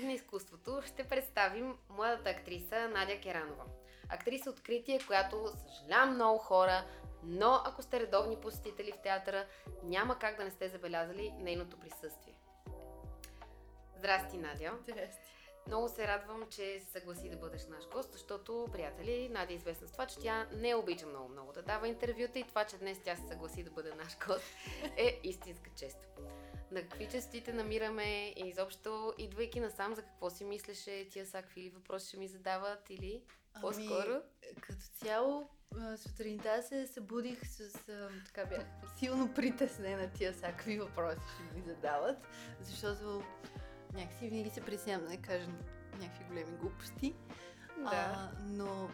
новостите на изкуството ще представим младата актриса Надя Керанова. Актриса откритие, която съжалявам много хора, но ако сте редовни посетители в театъра, няма как да не сте забелязали нейното присъствие. Здрасти, Надя. Здрасти. Много се радвам, че се съгласи да бъдеш наш гост, защото, приятели, Надя е известна с това, че тя не обича много много да дава интервюта и това, че днес тя се съгласи да бъде наш гост, е истинска чест. На какви частите намираме и изобщо, идвайки насам, за какво си мислеше, тия са какви ли въпроси ще ми задават или по-скоро? Ами, като цяло, сутринта се събудих с... Така бях силно притеснена тия всякакви въпроси ще ми задават, защото някакси винаги се притеснявам да не кажа някакви големи глупости. Да. А, но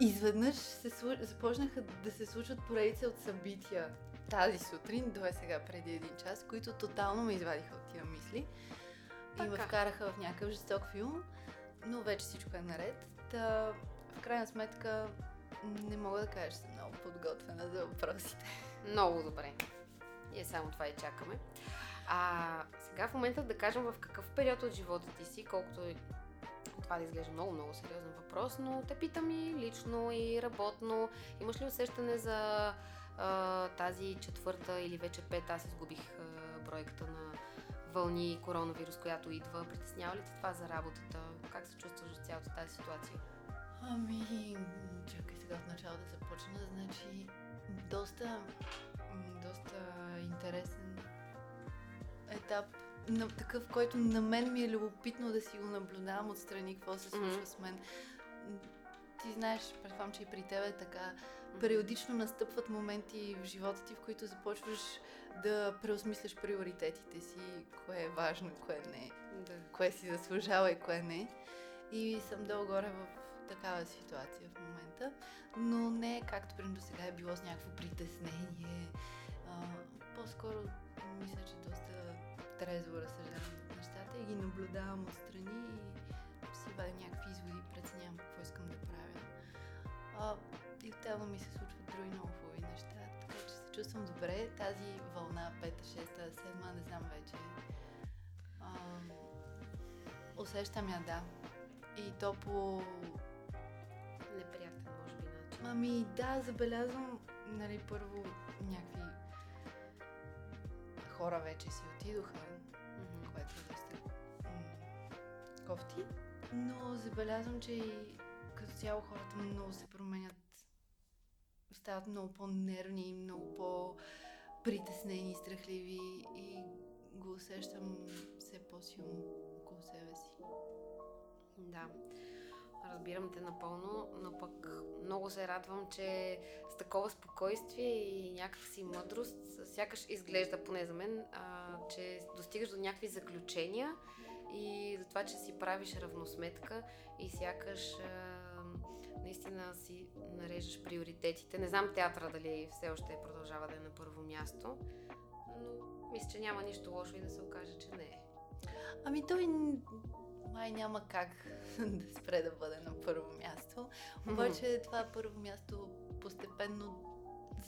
изведнъж се, започнаха да се случват поредица от събития тази сутрин, до е сега преди един час, които тотално ме извадиха от тия мисли и ме Така. вкараха в някакъв жесток филм, но вече всичко е наред. Та, в крайна сметка не мога да кажа, че съм много подготвена за въпросите. Много добре. И е само това и чакаме. А сега в момента да кажем в какъв период от живота ти си, колкото това да изглежда много, много сериозен въпрос, но те питам и лично, и работно. Имаш ли усещане за а, тази четвърта или вече пета, аз изгубих а, бройката на вълни и коронавирус, която идва. Притеснява ли те това за работата? Как се чувстваш в цялата тази ситуация? Ами, чакай сега от начало да започна. Значи, доста, доста интересен етап, на, такъв, който на мен ми е любопитно да си го наблюдавам отстрани, какво се случва Мгм. с мен. Ти знаеш, предполагам, че и при теб е така. Периодично настъпват моменти в живота ти, в които започваш да преосмисляш приоритетите си, кое е важно, кое не Да. кое си заслужава и кое не. И съм долу-горе в такава ситуация в момента. Но не е както примерно до сега е било с някакво притеснение. А, по-скоро мисля, че доста трезво разсъждавам нещата и ги наблюдавам отстрани и си вадя някакви изводи, преценявам какво искам да правя. А, и отделно ми се случват други много хубави неща, така че се чувствам добре. Тази вълна, 5, 6, 7, не знам вече. А, усещам я, да. И то по... Неприятен, може би, начин. Ами да, забелязвам, нали, първо някакви хора вече си отидоха, Мгм. което е доста м- кофти. Но забелязвам, че и като цяло хората много се променят. Стават много по-нервни, много по-притеснени, страхливи и го усещам все по-силно около себе си. Да, разбирам те напълно, но пък много се радвам, че с такова спокойствие и някакси мъдрост, сякаш изглежда, поне за мен, а, че достигаш до някакви заключения и за това, че си правиш равносметка и сякаш наистина си нарежеш приоритетите. Не знам театъра дали все още продължава да е на първо място, но мисля, че няма нищо лошо и да се окаже, че не е. Ами той май няма как да спре да бъде на първо място. Обаче това първо място постепенно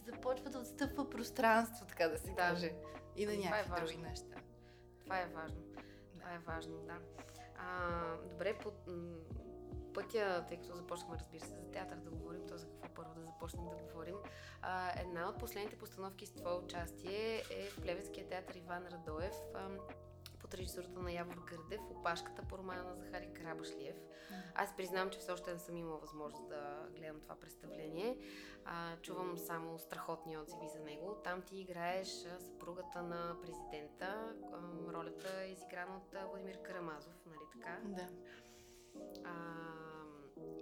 започва да отстъпва пространство, така да се Да. каже. И на Това е някакви други важно. неща. Това е важно. Това е важно, да. А, добре, по пътя, тъй като започнахме, разбира се, за театър да говорим, то за какво първо да започнем да говорим. А, една от последните постановки с твое участие е в Плевенския театър Иван Радоев а, под режисурата на Явор Гърдев, опашката по романа на Захари Карабашлиев. Аз признавам, че все още не съм имала възможност да гледам това представление. А, чувам само страхотни отзиви за него. Там ти играеш съпругата на президента. Ролята е изиграна от Владимир Карамазов, нали така? Да. А,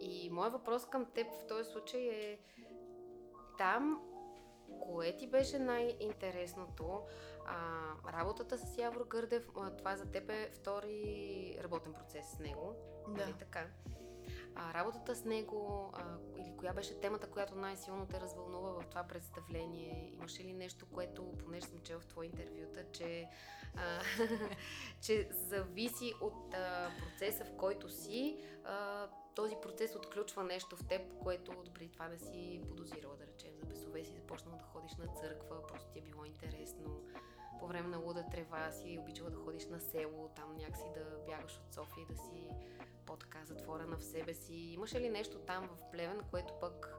и моят въпрос към теб в този случай е там, кое ти беше най-интересното? А, работата с Явор Гърдев, това за теб е втори работен процес с него. Нали Да. така? А, работата с него, а, или коя беше темата, която най-силно те развълнува в това представление? Имаше ли нещо, което, понеже съм чела в твои интервюта, че, а, че зависи от а, процеса, в който си, а, този процес отключва нещо в теб, което допреди това не си подозирала, да речем, за бесове си започнал да ходиш на църква, просто ти е било интересно. По време на луда трева си обичала да ходиш на село, там някакси да бягаш от София и да си по-така затворена в себе си. Имаше ли нещо там в Плевен, което пък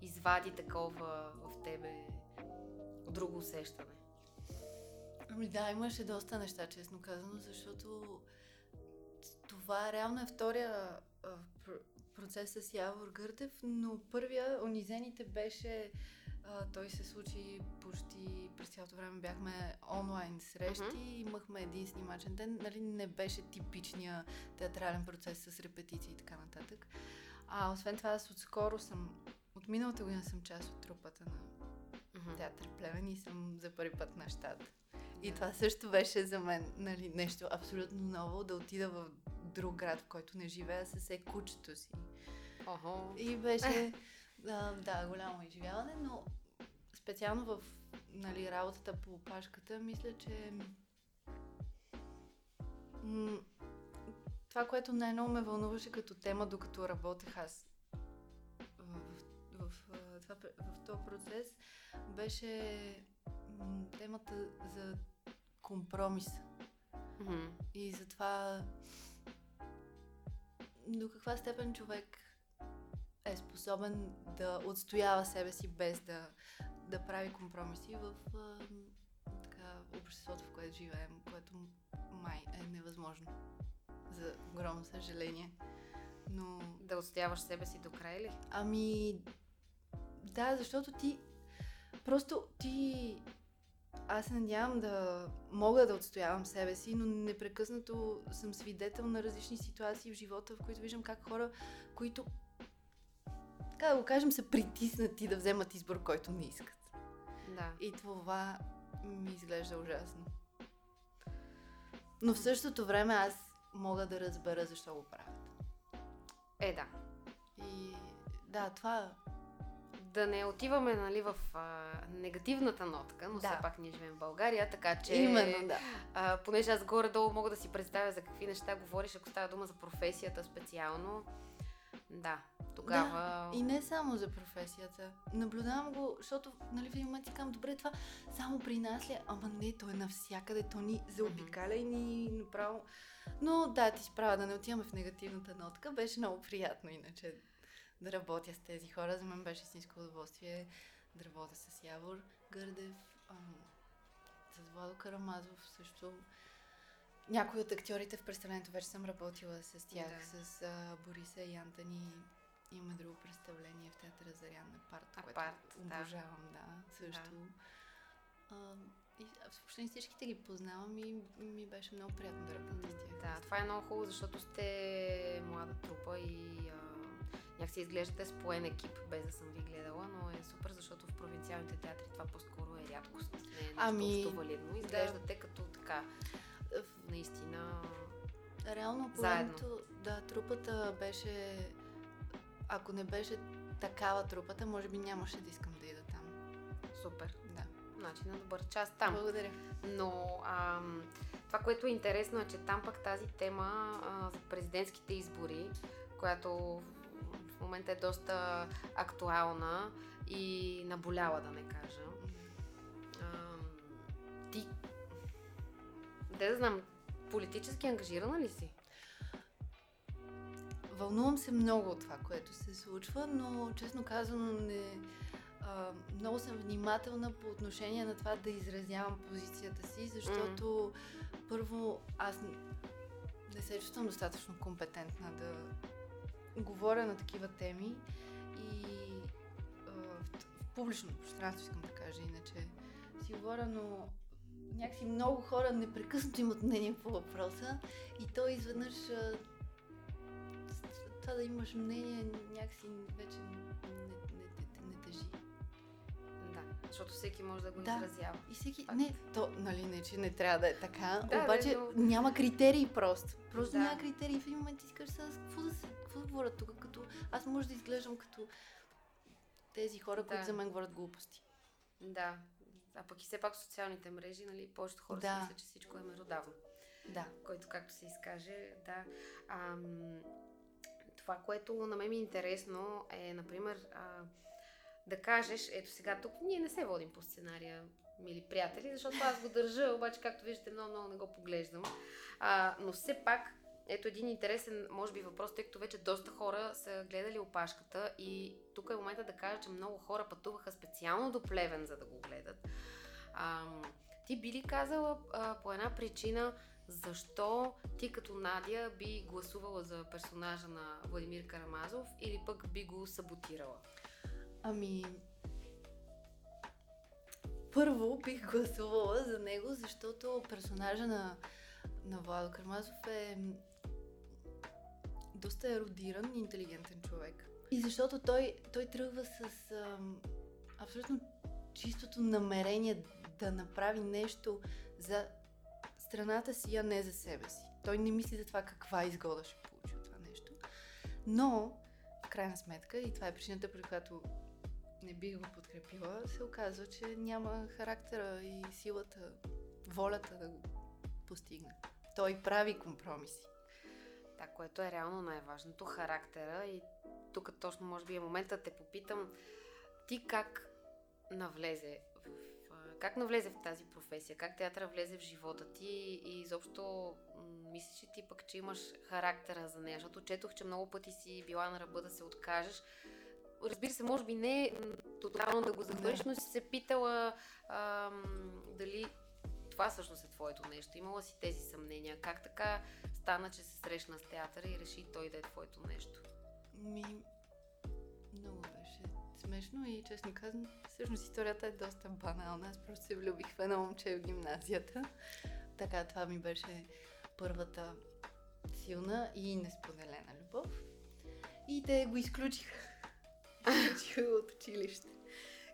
извади такова в тебе друго усещане? Ами да, имаше доста неща, честно казано, защото това реално е втория процес с Явор Гърдев, но първия, Унизените, беше а, той се случи почти през цялото време бяхме онлайн срещи, uh-huh. имахме един снимачен ден, нали не беше типичния театрален процес с репетиции и така нататък. А освен това аз отскоро съм, от миналата година съм част от трупата на uh-huh. театър Плевен и съм за първи път на щат. И това също беше за мен нали, нещо абсолютно ново, да отида в друг град, в който не живея, с е кучето си. Охо. И беше, да, да, голямо изживяване, но специално в нали, работата по опашката, мисля, че м- това, което най-много ме вълнуваше като тема, докато работех аз в, в, в, това, в този процес, беше м- темата за компромис. Mm-hmm. И затова до каква степен човек е способен да отстоява себе си без да, да прави компромиси в а, така, обществото, в което живеем, което май е невъзможно. За огромно съжаление. Но... Да отстояваш себе си до край ли? Ами... Да, защото ти... Просто ти аз се надявам да мога да отстоявам себе си, но непрекъснато съм свидетел на различни ситуации в живота, в които виждам как хора, които, така да го кажем, са притиснати да вземат избор, който не искат. Да. И това ми изглежда ужасно. Но в същото време аз мога да разбера защо го правят. Е, да. И да, това да не отиваме нали, в а, негативната нотка, но да. все пак ние живеем в България, така че... Именно, да. А, понеже аз горе-долу мога да си представя за какви неща говориш, ако става дума за професията специално. Да, тогава... Да, и не само за професията. Наблюдавам го, защото нали, в един момент си казвам, добре, това само при нас ли? Е? Ама не, то е навсякъде, то ни заобикаля и ни направо... Но да, ти справа да не отиваме в негативната нотка. Беше много приятно иначе да работя с тези хора. За мен беше истинско удоволствие да работя с Явор Гърдев, а, с Владо Карамазов също. Някои от актьорите в представлението вече съм работила с тях, да. с а, Бориса и Антони. Има друго представление в театъра Зарян на Парт, което парт, обожавам, да, да също. Да. А, и въобще всичките ги познавам и ми беше много приятно да работя с тях. Да, това е много хубаво, защото сте млада трупа и а, някакси изглеждате споен екип, без да съм ви гледала, но е супер, защото в провинциалните театри това по-скоро е рядкост, не е нещо ами, валидно. Изглеждате да. като така, наистина Реално погледнато, да, трупата беше, ако не беше такава трупата, може би нямаше да искам да ида там. Супер. Да. Значи на добър час там. Благодаря. Но ам, това, което е интересно е, че там пък тази тема а, за президентските избори, която момента е доста актуална и наболяла, да не кажа. Де да знам, политически ангажирана ли си? Вълнувам се много от това, което се случва, но честно казано не, а, много съм внимателна по отношение на това да изразявам позицията си, защото mm. първо аз не се чувствам достатъчно компетентна да говоря на такива теми и а, в, в публичното пространство искам да кажа, иначе си говоря, но някакси много хора непрекъснато имат мнение по въпроса и то изведнъж това да имаш мнение някакси вече не, тежи. Да, защото всеки може да го да. изразява. И всеки, Факт. не, то, нали, не, че не трябва да е така, да, обаче да, но... няма критерии просто. Просто Да. няма критерии. В един момент искаш сега, какво да, се, какво да говоря тук, като аз може да изглеждам като тези хора, Да. които за мен говорят глупости. Да. А пък и все пак социалните мрежи, нали, повечето хора Да. мислят, че всичко е меродавно. Да. който както се изкаже, да. Ам, това, което на мен ми е интересно е, например, а, да кажеш, ето сега тук ние не се водим по сценария, мили приятели, защото аз го държа, обаче както виждате много, много не го поглеждам. А, но все пак ето един интересен, може би, въпрос, тъй като вече доста хора са гледали опашката и тук е момента да кажа, че много хора пътуваха специално до Плевен, за да го гледат. А, ти би ли казала а, по една причина, защо ти като Надя би гласувала за персонажа на Владимир Карамазов или пък би го саботирала? Ами, първо бих гласувала за него, защото персонажа на, на Владо Карамазов е доста еродиран и интелигентен човек. И защото той, той тръгва с ам, абсолютно чистото намерение да направи нещо за страната си, а не за себе си. Той не мисли за това каква изгода ще получи от това нещо. Но, в крайна сметка, и това е причината, при която не бих го подкрепила, се оказва, че няма характера и силата, волята да го постигне. Той прави компромиси. Да, което е реално най-важното, характера. И тук точно може би е момента да те попитам, ти как навлезе в, как навлезе в тази професия? Как театъра влезе в живота ти и изобщо мислиш ли ти пък, че имаш характера за нея? Защото четох, че много пъти си била на ръба да се откажеш. Разбира се, може би не тотално да го захвъриш, но си се питала ам, дали това всъщност е твоето нещо. Имала си тези съмнения. Как така стана, че се срещна с театъра и реши той да е твоето нещо? Ми, много беше смешно и честно казвам, всъщност историята е доста банална. Аз просто се влюбих в едно момче в гимназията. Така, това ми беше първата силна и несподелена любов. И те го изключиха. Изключиха от училище.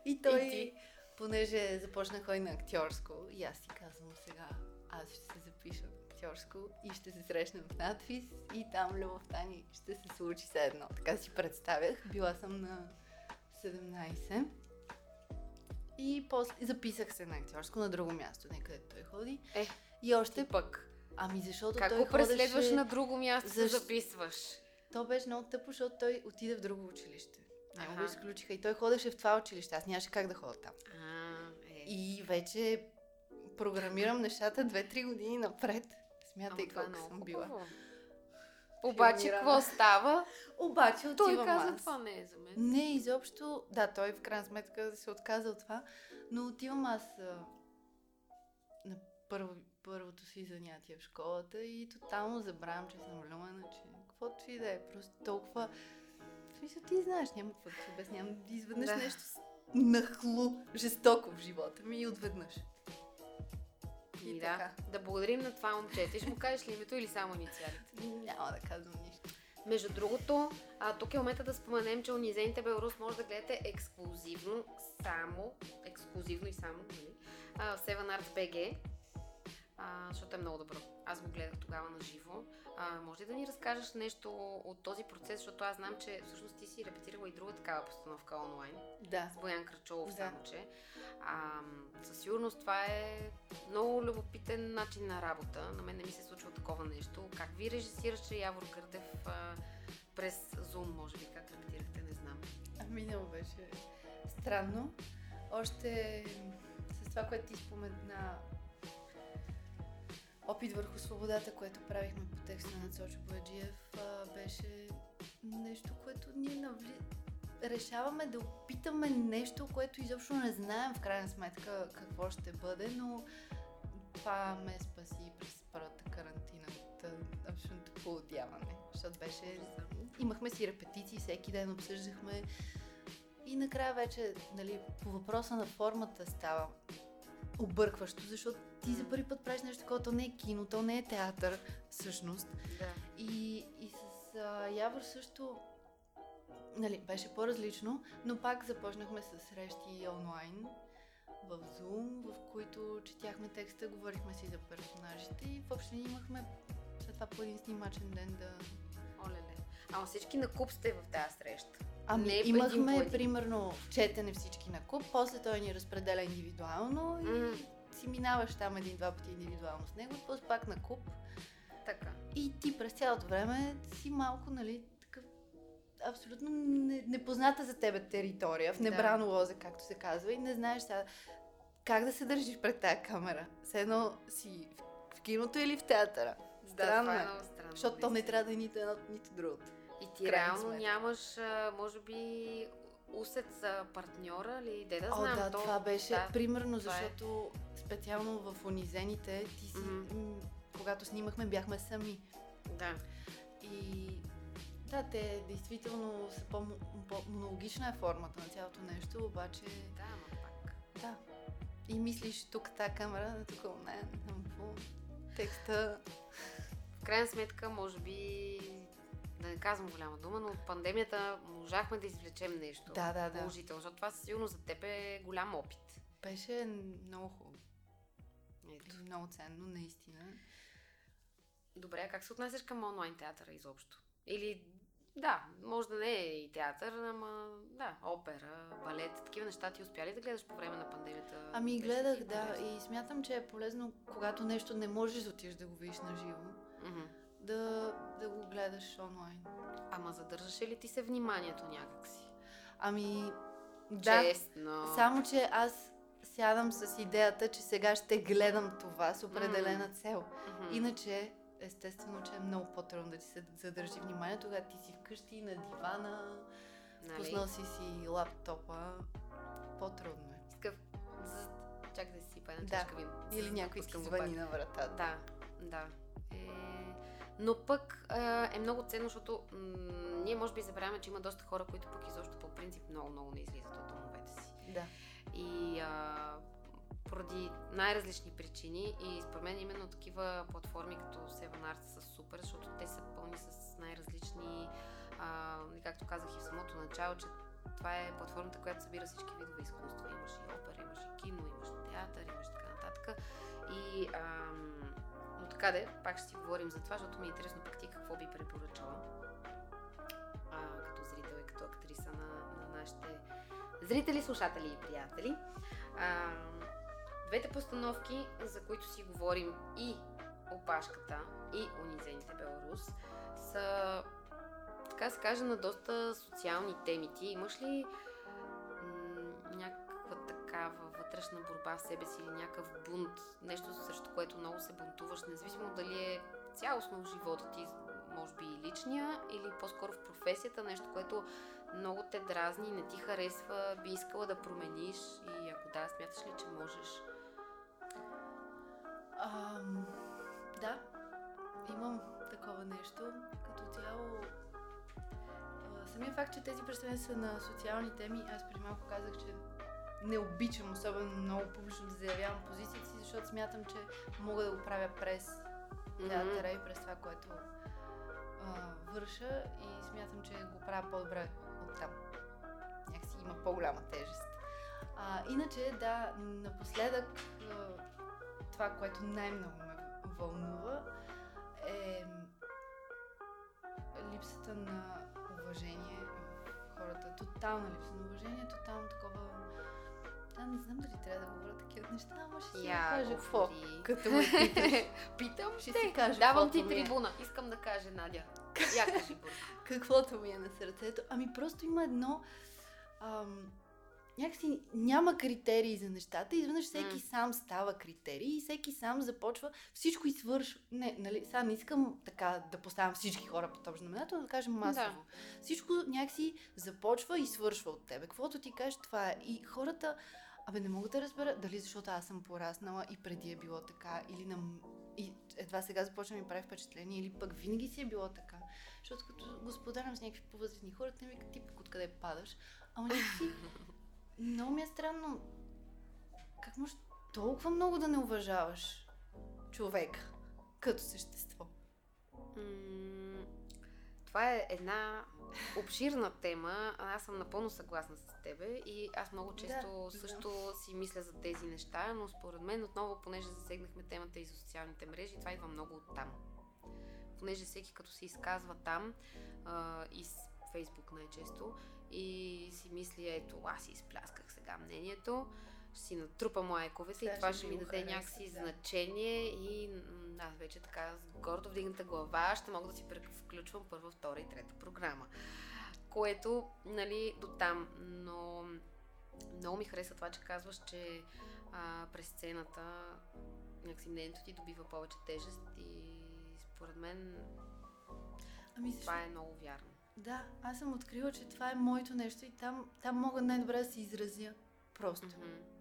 И той, и понеже започна ходи на актьорско, и аз си казвам сега, аз ще се запиша актьорско и ще се срещнем в надфис и там любовта ни ще се случи все едно. Така си представях. Била съм на 17. И после записах се на актьорско на друго място, където той ходи. Е, и още пък. Ами защото как той го преследваш ходеше... на друго място, Защ... записваш? То беше много тъпо, защото той отиде в друго училище. Няма го изключиха. И той ходеше в това училище. Аз нямаше как да ходя там. А, е. И вече програмирам нещата 2-3 години напред. Смятай Ама е колко съм била. хубаво. Обаче, какво става? Обаче Той каза, аз. това не е за мен. Не, изобщо, да, той в крайна сметка се отказа от това, но отивам аз а, на първо, първото си занятие в школата и тотално забравям, че съм влюбена, че каквото и да е, просто толкова... В смисъл, ти знаеш, няма какво да ти обяснявам. Изведнъж Да. нещо нахлу, жестоко в живота ми и отведнъж. И И да, така. да благодарим на това момче. Ти ще му кажеш ли името или само инициалите? Няма да казвам нищо. Между другото, а, тук е момента да споменем, че Унизените Беларус може да гледате ексклюзивно, само, ексклюзивно и само, нали, в Seven Arts BG, а, защото е много добро. Аз го гледах тогава на живо. А, може ли да ни разкажеш нещо от този процес, защото аз знам, че всъщност ти си репетирала и друга такава постановка онлайн Да. с Боян Крачолов, Да. само че. А, със сигурност това е много любопитен начин на работа. На мен не ми се случва такова нещо. Как ви режисираше Явор Гърдев а, през Zoom, може би, как репетирахте, не знам. Ами много беше странно. Още с това, което ти спомена, опит върху свободата, което правихме по текста на Цочо Бояджиев, беше нещо, което ние навли... решаваме да опитаме нещо, което изобщо не знаем в крайна сметка какво ще бъде, но това ме спаси през първата карантина от абсолютното поудяване, защото беше... Имахме си репетиции, всеки ден обсъждахме и накрая вече, нали, по въпроса на формата става объркващо, защото ти за първи път правиш нещо, което не е кино, то не е театър, всъщност. Да. И, и с а, Явор също нали, беше по-различно, но пак започнахме с срещи онлайн в Zoom, в които четяхме текста, говорихме си за персонажите и въобще имахме след това по един снимачен ден да... Олеле. Ама всички на куп сте в тази среща. Ами Не един имахме един. примерно четене всички на куп, после той ни разпределя индивидуално и М, си минаваш там един-два пъти индивидуално с него, после пак на куп. така. И ти през цялото време си малко, нали, такъв абсолютно не, непозната за тебе територия, в небрано да. лозе, както се казва, и не знаеш сега как да се държиш пред тази камера. Все едно си в, киното или в театъра. Странно да, е. Много странно. Защото то не трябва да е нито едно, нито другото. И ти реално сметка. нямаш, може би, усет за партньора ли? Де да знам. О, да, то, това беше да, примерно, това е. защото е. специално в унизените, ти си, mm-hmm. м- когато снимахме, бяхме сами. Да. И да, те действително са по-монологична е формата на цялото нещо, обаче... Да, но пак. Да. И мислиш тук тази камера, тук не знам какво. Текста... В крайна сметка, може би, да не казвам голяма дума, но от пандемията можахме да извлечем нещо да, да, да. положително, защото това сигурно за теб е голям опит. Беше много хубаво. Ето. Много ценно, наистина. Добре, а как се отнасяш към онлайн театъра изобщо? Или да, може да не е и театър, ама да, опера, балет, такива неща ти успя ли да гледаш по време на пандемията? Ами гледах, да, и смятам, че е полезно, когато нещо не можеш да отидеш да го видиш на живо, mm-hmm. Да, да го гледаш онлайн. Ама задържаше ли ти се вниманието някакси? Ами, да. Честно. Само, че аз сядам с идеята, че сега ще гледам това с определена цел. Mm-hmm. Иначе естествено, че е много по-трудно да ти се задържи вниманието, когато ти си вкъщи на дивана, нали? пуснал си си лаптопа, по-трудно е. Такъв, за... чак да си сипа една да. вин. Или някой ти звъни на вратата. Да, да. Е... Но пък е, е много ценно, защото м- ние може би забравяме, че има доста хора, които пък изобщо по принцип много-много не излизат от домовете си. Да. И а, поради най-различни причини и според мен именно такива платформи като Seven Arts са супер, защото те са пълни с най-различни, а, както казах и в самото начало, че това е платформата, която събира всички видове изкуство. Имаш и опера, имаш и кино, имаш и театър, имаш така нататък. И ам, така де, пак ще си говорим за това, защото ми е интересно пък ти какво би препоръчала а, като зрител и като актриса на, на нашите зрители, слушатели и приятели. А, Двете постановки, за които си говорим и Опашката, и Унизените Беларус, са, така се каже, на доста социални теми. Ти имаш ли м- някаква такава вътрешна борба в себе си или някакъв бунт, нещо срещу което много се бунтуваш, независимо дали е цялостно в живота ти, може би и личния, или по-скоро в професията, нещо, което много те дразни, не ти харесва, би искала да промениш и ако да, смяташ ли, че можеш? А, да, имам такова нещо. Като цяло, самия факт, че тези представения са на социални теми, аз преди малко казах, че не обичам особено много публично да заявявам позицията си, защото смятам, че мога да го правя през театъра и през това, което а, върша и смятам, че го правя по-добре от там. Някакси има по-голяма тежест. А, иначе, да, напоследък това, което най-много ме вълнува, е липсата на уважение в хората. Тотална липса на уважение, тотално такова... Да, не знам дали трябва да говоря такива неща, ама ще си yeah, кажа какво. Като ме питаш. Питам ще си кажа Давам ти е. трибуна. Е. Искам да кажа, Надя. Я кажи Каквото ми е на сърцето. Ами просто има едно... Ам, някакси няма критерии за нещата. Изведнъж всеки mm. сам става критерий и всеки сам започва всичко и свършва. Не, нали, сега не искам така да поставям всички хора по този знаменател, но да кажем масово. Да. Всичко някакси започва и свършва от тебе. Каквото ти кажеш, това е. И хората, абе не мога да разбера дали защото аз съм пораснала и преди е било така, или на... И едва сега започва да ми прави впечатление, или пък винаги си е било така. Защото като го споделям с някакви по-възрастни хора, те ми викат ти пък откъде падаш. Ама някакси много ми е странно. Как може толкова много да не уважаваш човек като същество? М- това е една обширна тема. Аз съм напълно съгласна с тебе и аз много често да, също да. си мисля за тези неща, но според мен отново, понеже засегнахме темата и за социалните мрежи, това идва много от там. Понеже всеки като се изказва там а, и с Фейсбук най-често, и си мисли, ето, аз си изплясках сега мнението, си натрупам лайковете и това ще ми даде някакси да. значение и аз вече така с гордо вдигната глава ще мога да си включвам първа, втора и трета програма. което, нали, до там. Но много ми хареса това, че казваш, че а, през сцената някакси мнението ти добива повече тежест и според мен ами, защо? това е много вярно. Да, аз съм открила, че това е моето нещо и там, там мога най-добре да се изразя. Просто. Mm-hmm.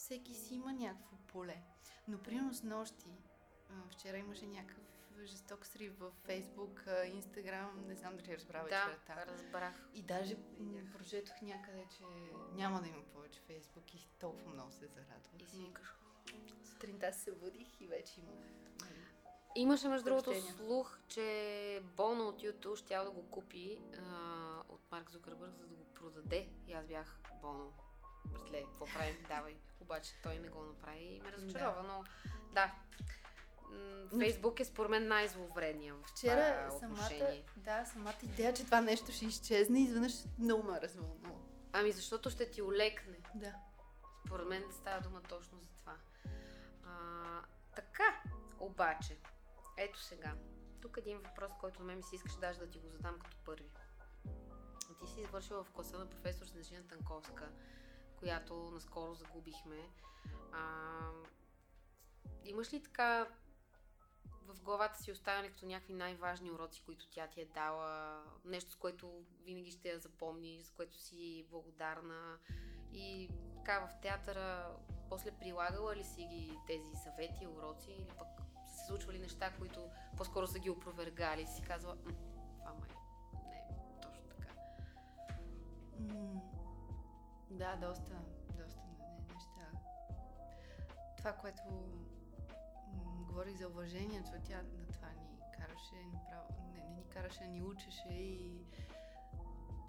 Всеки си има някакво поле. Но примерно с нощи, вчера имаше някакъв жесток срив в Фейсбук, Инстаграм, не знам дали разбрава да, вечерта. разбрах. И даже прочетох някъде, че няма да има повече Фейсбук и толкова много се зарадвах. И си викаш. Сутринта се будих и вече имах нали, Имаше, между другото, слух, че Боно от YouTube ще да го купи а, от Марк Зукърбърг, за да го продаде. И аз бях Боно. Братле, какво правим? Давай. Обаче той не го направи и ме разочарова, да. но да. Фейсбук е според мен най-зловредния в Вчера това самата, да, самата идея, че това нещо ще изчезне, изведнъж много ме развълнува. Ами защото ще ти олекне. Да. Според мен става дума точно за това. А, така, обаче, ето сега. Тук един въпрос, който мен ми се искаше даже да ти го задам като първи. Ти си извършила в класа на професор Снежина Танковска, която наскоро загубихме. А, имаш ли така в главата си останали като някакви най-важни уроци, които тя ти е дала, нещо с което винаги ще я запомниш, за което си благодарна? И така в театъра после прилагала ли си ги тези съвети, уроци или пък са се случвали неща, които по-скоро са ги опровергали? Си казва това май да, доста, доста неща. Това, което говорих за уважението, тя на това ни караше, направо, не, не ни караше, ни учеше и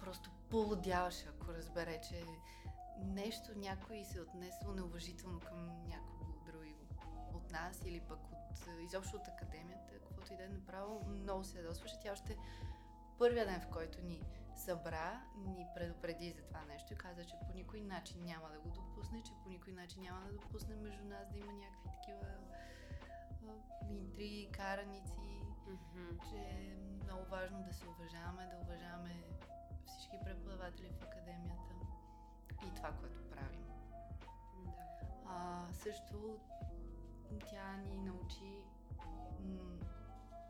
просто полудяваше, ако разбере, че нещо някой се отнесло неуважително към някого други от нас или пък от, изобщо от академията, каквото и да е направо, много се ядосваше. Тя още първия ден, в който ни събра, ни предупреди за това нещо и каза, че по никой начин няма да го допусне, че по никой начин няма да допусне между нас да има някакви такива интриги, караници, mm-hmm. че е много важно да се уважаваме, да уважаваме всички преподаватели в академията и това, което правим. Да. А, също тя ни научи м-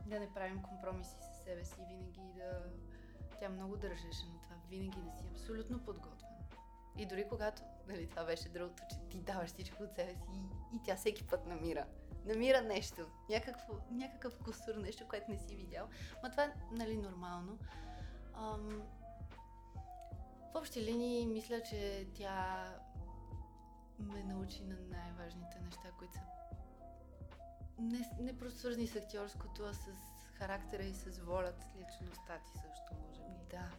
да не правим компромиси с себе си, винаги да... Тя много държеше на това, винаги да си абсолютно подготвен. И дори когато, нали, това беше другото, че ти даваш всичко от себе си и, и тя всеки път намира намира нещо, някакво, някакъв кусур, нещо, което не си видял. Ма това е, нали, нормално. Ам, в общи линии, мисля, че тя ме научи на най-важните неща, които са не, не просто свързани с актьорското, а с характера и с волята. Личността ти също, може би. Да,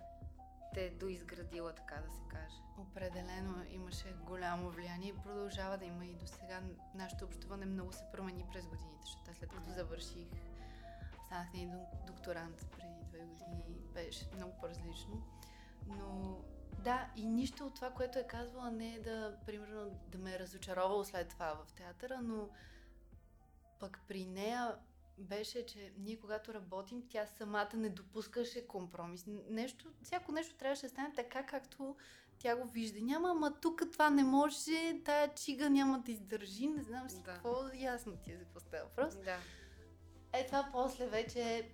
те е доизградила, така да се каже. Определено имаше голямо влияние и продължава да има и до сега. Нашето общуване много се промени през годините, защото след като завърших, станах и докторант преди две години, беше много по-различно. Но да, и нищо от това, което е казвала, не е да, примерно, да ме е разочаровало след това в театъра, но пък при нея беше, че ние когато работим, тя самата не допускаше компромис. Нещо, всяко нещо трябваше да стане така, както тя го вижда. Няма, ама тук това не може, тая чига няма да издържи, не знам си да. какво, ясно ти е за какво става въпрос. Да. Е, това после вече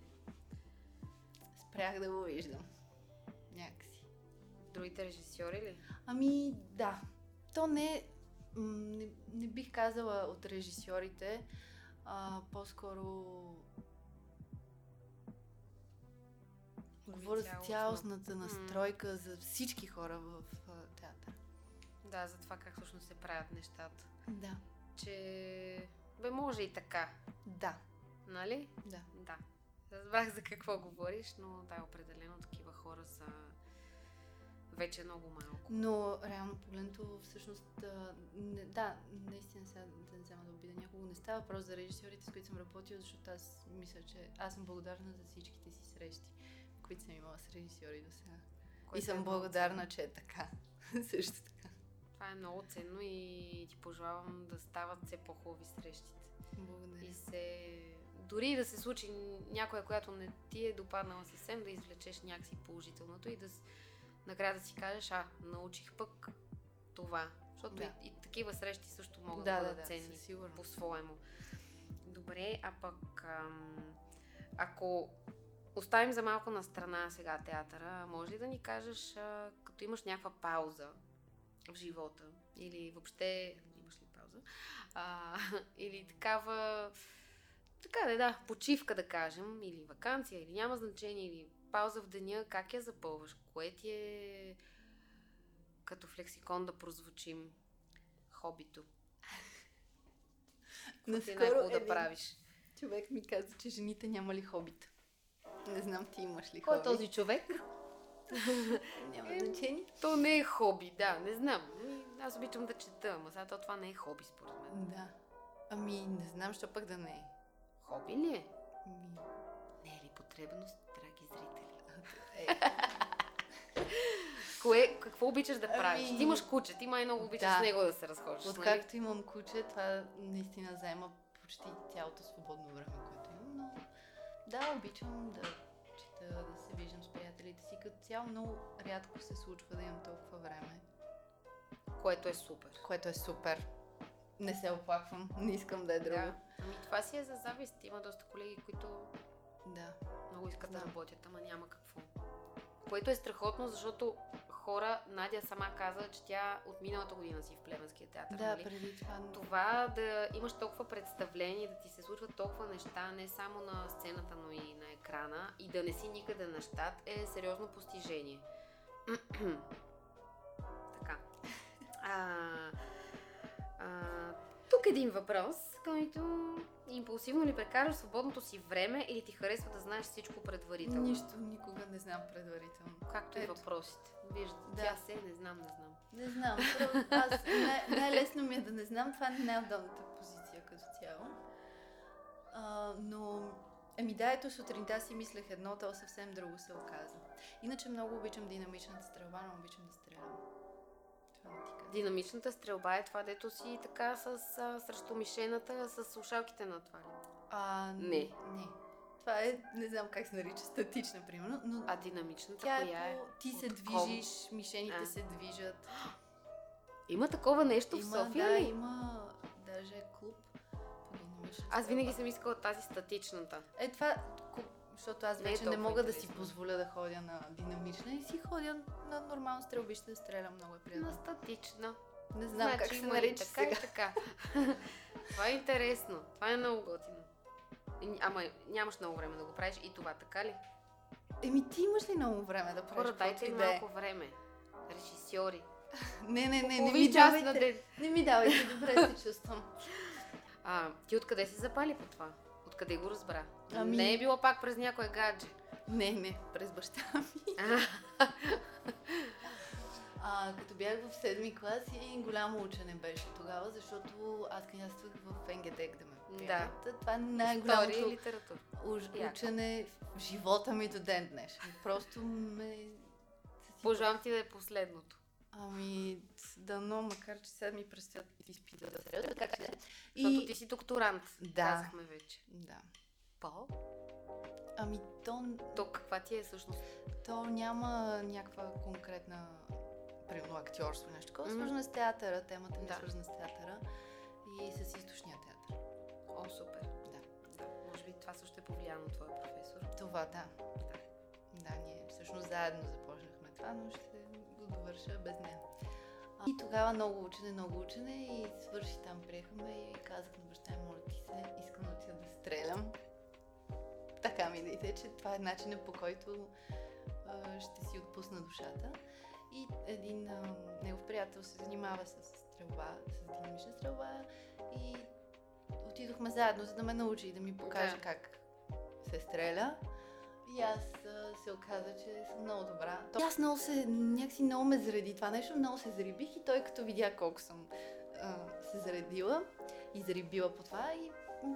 спрях да го виждам. Някакси. Другите режисьори ли? Ами, да. То не, не, не бих казала от режисьорите, а, по-скоро говоря за цялостната настройка mm. за всички хора в а, театъра. Да, за това как всъщност се правят нещата. Да. Че бе може и така. Да. Нали? Да. Да. Разбрах за какво говориш, но да, определено такива хора са вече много малко. Но реално погледнато, всъщност, да, не, да, наистина сега да не взема да обида някого. Не става въпрос за режисьорите, с които съм работила, защото аз мисля, че аз съм благодарна за всичките си срещи, които съм имала с режисьори до сега. И съм е благодарна, че е така. Също така. Това е много ценно и ти пожелавам да стават все по-хубави срещите. Благодаря. И се... Дори да се случи някоя, която не ти е допаднала съвсем, да извлечеш някакси положителното и да. Накрая да си кажеш, а, научих пък това. Защото Да. и, и такива срещи също могат Да, да, да, бъдат да, ценни по-своему. Добре, а пък ам, ако оставим за малко на страна сега театъра, може ли да ни кажеш, а, като имаш някаква пауза в живота или въобще имаш ли пауза, а, или такава така да, да, почивка да кажем, или вакансия, или няма значение, или пауза в деня, как я запълваш? Кое ти е като в лексикон да прозвучим хобито? Какво ти е най-хубаво да правиш? човек ми каза, че жените нямали хобита. Не знам ти имаш ли Кой е хоби. този човек? Няма Е, значение. То не е хоби, да, не знам. Аз обичам да чета, ама сега то това не е хоби според мен. Да. Ами, не знам, що пък да не е. Хоби ли е? Ми, Не е ли потребност, драги зрители? е, Кое, какво обичаш да правиш? Ами- Ти имаш куче, ти май много обичаш Да. с него да се разхождаш. нали? Откакто имам куче, това наистина заема почти цялото свободно време, което имам, но да, обичам да чета, да се виждам с приятелите си. Като цяло много рядко се случва да имам толкова време, Което е супер. което е супер. Не се оплаквам, не искам да е друго. Да. Ами това си е за завист. Има доста колеги, които Да. много искат да Знам. работят, ама няма какво. Което е страхотно, защото хора, Надя сама каза, че тя от миналата година си в Плевенския театър. Да, нали? преди това. Това да имаш толкова представление, да ти се случват толкова неща, не само на сцената, но и на екрана, и да не си никъде на щат, е сериозно постижение. така. А, а, тук един въпрос, който импулсивно ли прекараш свободното си време или ти харесва да знаеш всичко предварително? Нищо никога не знам предварително. Както и Ето. въпросите. Вижда, Да. тя се, не знам, не знам. Не знам. Аз най- най-лесно ми е да не знам. Това е най-удобната позиция като цяло. А, но, еми да, ето сутринта си мислех едно, то съвсем друго се оказа. Иначе много обичам динамичната стрелба, но обичам да стрелям. Казвам. Динамичната стрелба е това, дето си така с, а, срещу мишената с слушалките на това. А, Не. Не. Това е, не знам как се нарича, статична, примерно, но А динамичната тя коя е е? по... Ти се движиш, мишените А. се движат. Има такова нещо в Има, София да, ли? има даже клуб по динамична Аз винаги съм искала тази статичната. Е, това, защото аз Не е вече не, толкова мога да си интересно. позволя да ходя на динамична и си ходя на нормално стрелбище да стрелям много е На приятно. статична. Не знам как се и нарича така и сега. така. това е интересно. Това е много готино. И- Ама нямаш много време да го правиш и това, така ли? Еми ти имаш ли много време да правиш Хора, дайте им и да е? малко време. Режисьори. Не, не, не, не ми на давайте. Не ми давайте, добре се чувствам. А, ти откъде се запали по това? Откъде го разбра? Ами- Не е било пак през някое гадже. Не, не, през баща ми. А, като бях в седми клас и голямо учене беше тогава, защото аз кандидатствах в НГД да ме приемат. Това е История най-голямото литература. уж, учене в живота ми до ден днешен. Просто ме... Пожелавам ти да е последното. Ами, дано, макар че сега ми предстоят изпита да сериозно, така че... Защото ти си докторант. Да. Казахме вече. Да. По? Ами, то, То каква ти е всъщност? то няма някаква конкретна примерно актьорство, нещо такова. Свързано с театъра, темата ми Да. е свързана с театъра и с източния театър. О, супер. Да. Да. Може би това също е повлияно от твоя професор. Това, да. Да. Да, ние всъщност заедно започнахме това, но ще го довърша без нея. И тогава много учене, много учене и свърши там, приехаме и казах на баща ми, моля ти се, искам да отида да стрелям. Така ми дойде, че това е начинът по който а, ще си отпусна душата. И един а, негов приятел се занимава с стрелба, с динамична стрелба и отидохме заедно, за да ме научи и да ми покаже Да. как се стреля. И аз а, се оказа, че съм много добра. То... Аз много се, някакси много ме зареди това нещо, много се зарибих и той като видя колко съм а, се заредила и зарибила по това и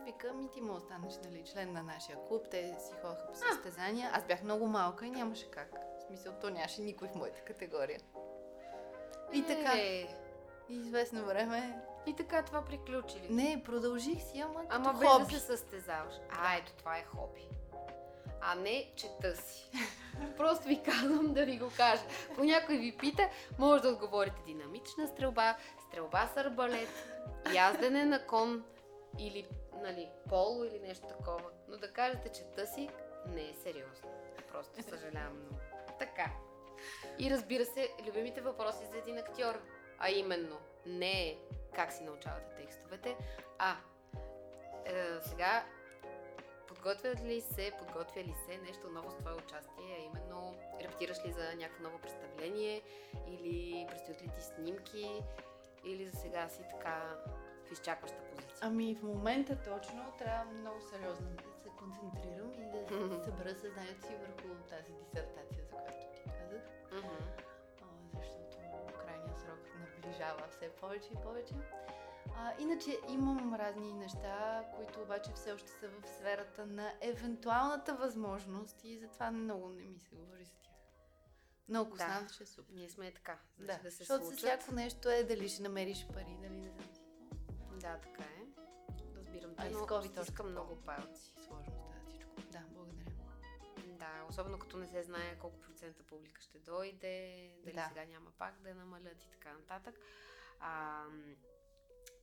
вика, ми ти му останеш нали, член на нашия клуб, те си ходеха по състезания. Аз бях много малка и нямаше как. В смисъл, то нямаше никой в моята категория. И така. Е, И известно време... И така това приключи ли? Не, продължих си, ама Ама без хоби. да се състезаваш. А, ето това е хоби. А не чета си. Просто ви казвам да ви го кажа. Ако някой ви пита, може да отговорите динамична стрелба, стрелба с арбалет, яздене на кон или нали, поло или нещо такова. Но да кажете чета си, не е сериозно. Просто съжалявам много. Така. И разбира се, любимите въпроси за един актьор. А именно, не е как си научавате текстовете, а е, сега подготвят ли се, подготвя ли се нещо ново с твое участие, а именно рептираш ли за някакво ново представление или предстоят ли ти снимки или за сега си така в изчакваща позиция? Ами в момента точно трябва много сериозно да се концентрирам и да събера съзнанието си върху тази дисертация, за която ти казах. А, защото крайният срок наближава все повече и повече. А, иначе имам разни неща, които обаче все още са в сферата на евентуалната възможност и затова много не ми се говори за тях. Но ако Да. станат, ще е супер. Ние сме така. Да, Значи да се защото случат. всяко нещо е дали ще намериш пари, дали не знам. Да, така е. Разбирам А с но COVID още стискам много палци. Сложно става всичко. Да, благодаря. Да, особено като не се знае колко процента публика ще дойде, дали Да. сега няма пак да намалят и така нататък. А,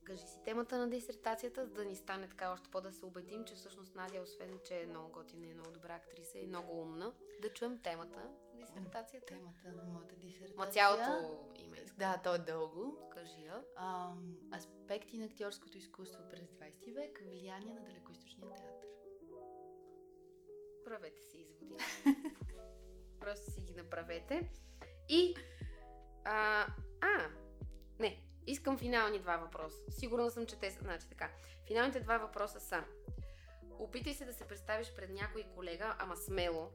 кажи си темата на дисертацията, за да ни стане така още по да се убедим, че всъщност Надя, освен че е много готина и много добра актриса и много умна, да чуем темата на дисертацията. Темата на моята дисертация. Ма цялото име искам. Да, то е дълго. Кажи я. Ам, аспекти на актьорското изкуство през 20 век, влияние на далекоизточния театър. Правете си изводи. Просто си ги направете. И... А, а, не, искам финални два въпроса. Сигурна съм, че те са... Значи така. Финалните два въпроса са... Опитай се да се представиш пред някой колега, ама смело,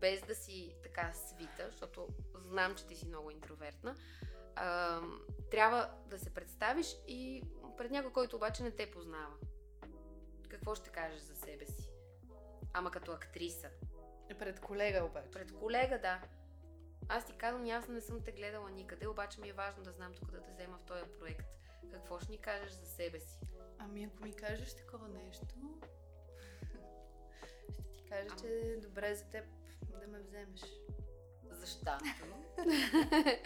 без да си така свита, защото знам, че ти си много интровертна. А, трябва да се представиш и пред някой, който обаче не те познава. Какво ще кажеш за себе си? Ама като актриса. Пред колега обаче. Пред колега, да. Аз ти казвам, аз не съм те гледала никъде, обаче ми е важно да знам тук да те взема в този проект. Какво ще ни кажеш за себе си? Ами ако ми кажеш такова нещо, ще ти кажа, Ама- че е добре за теб да ме вземеш. Защо?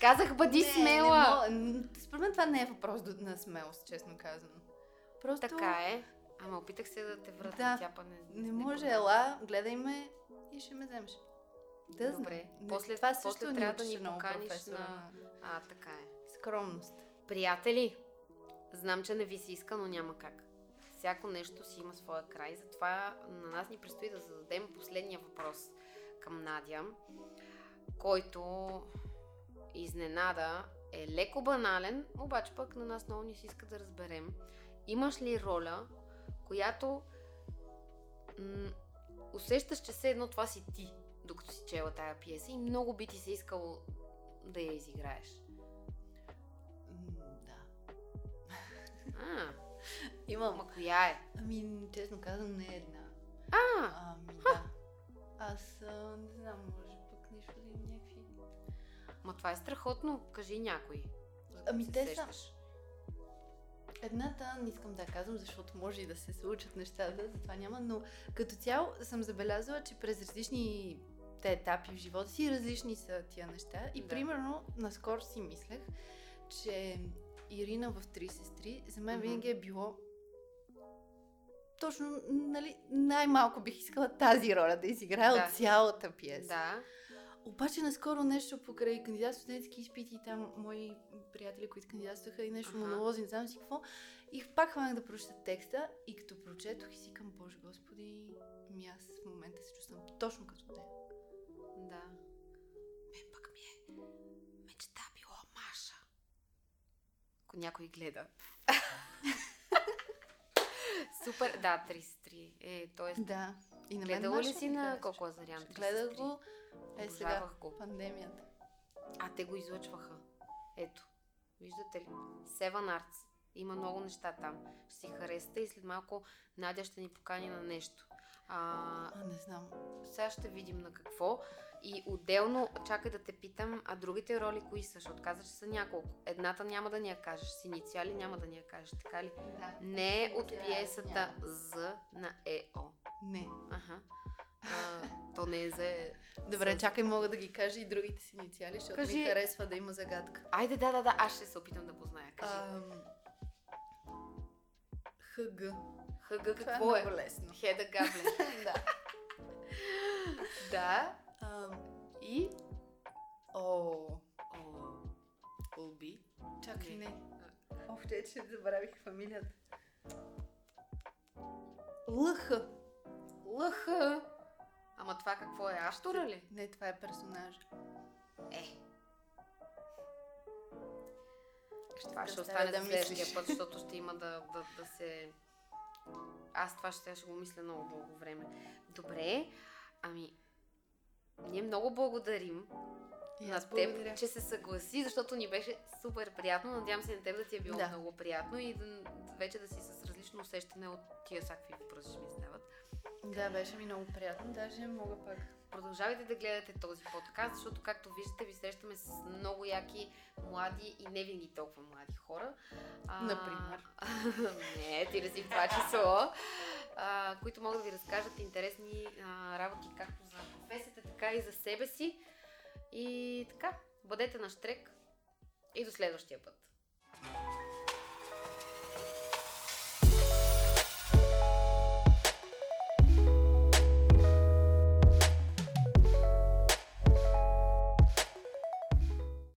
Казах, бъди смела! Не, не мога. Според мен това не е въпрос на смелост, честно казано. Просто Така е. Ама опитах се да те върна, Да. тя па не... не може, ела, гледай ме и ще ме вземеш. Да, Добре. знам. После- това после също ни трябва да ни поканиш професора на- А, така е. скромност. Приятели, знам, че не ви се иска, но няма как. Всяко нещо си има своя край, затова на нас ни предстои да зададем последния въпрос към Надя, който изненада е леко банален, обаче пък на нас много ни се иска да разберем. Имаш ли роля, която м- усещаш, че все едно това си ти, докато си чела тая пиеса и много би ти се искало да я изиграеш? Да. А, Имам. ма коя е? Ами, честно казвам, не е една. А, Ами, да. Аз а, не знам, може пък нещо да има някакви... ма това е страхотно. Кажи някой. Ами те са-. Едната не искам да казвам, защото може и да се случат нещата, затова няма, но като цяло съм забелязала, че през различни те етапи в живота си различни са тия неща. И Да. примерно, наскоро си мислех, че Ирина в Три сестри за мен винаги е било точно, нали, най-малко бих искала тази роля да изиграя Да. от цялата пиеса. Да. Обаче наскоро нещо покрай кандидат студентски изпити там мои приятели, които кандидатстваха и нещо Аха. монолози, не знам си какво. И пак хванах да прочета текста и като прочетох и си към Боже Господи, ми аз в момента се чувствам точно като те. Да. Мен пък ми е мечта било Маша. Ако някой гледа. Супер, да, 33. Е, т.е. Да. И на гледала ли си на колко Азарян? Гледах го, е сега, го. пандемията. А, те го излъчваха. Ето. Виждате ли? Seven Arts. Има много неща там. Ще си харесате и след малко Надя ще ни покани на нещо. А, А, не знам. сега ще видим на какво. И отделно, чакай да те питам, а другите роли кои са? Ще отказваш, че са няколко. Едната няма да ни я кажеш, с инициали няма да ни я кажеш, така ли? Да. Не е от пиесата. З на ЕО. Не. Аха. А, то не е за... Добре, С- чакай, мога да ги кажа и другите си инициали, защото Кажи. ми харесва да има загадка. Айде, да, да, да, аз ще се опитам да позная. Кажи. Ам... ХГ. ХГ Това какво е е? много лесно. Хеда Габлин. да. да. Ам, и... О, О, Олби. чакай, Не. не. Още, че забравих фамилията. Лъх. ЛХ. Ама това какво е? Аштора ли? Не, това е персонаж. Е. Това ще остане да следващия път, защото ще има да, да, да се... Аз това ще, ще го мисля много дълго време. Добре, ами... Ние много благодарим И на теб, благодаря. че се съгласи, защото ни беше супер приятно. Надявам се на теб да ти е било Да. много приятно и да, вече да си с различно усещане от тия всякакви въпроси ми задават. Да, беше ми много приятно. Даже мога пак. Продължавайте да гледате този подкаст, защото, както виждате, ви срещаме с много яки, млади и не винаги толкова млади хора. А, Например. не, ти не си в това число. А, които могат да ви разкажат интересни а, работи, както за професията, така и за себе си. И така, бъдете на штрек и до следващия път.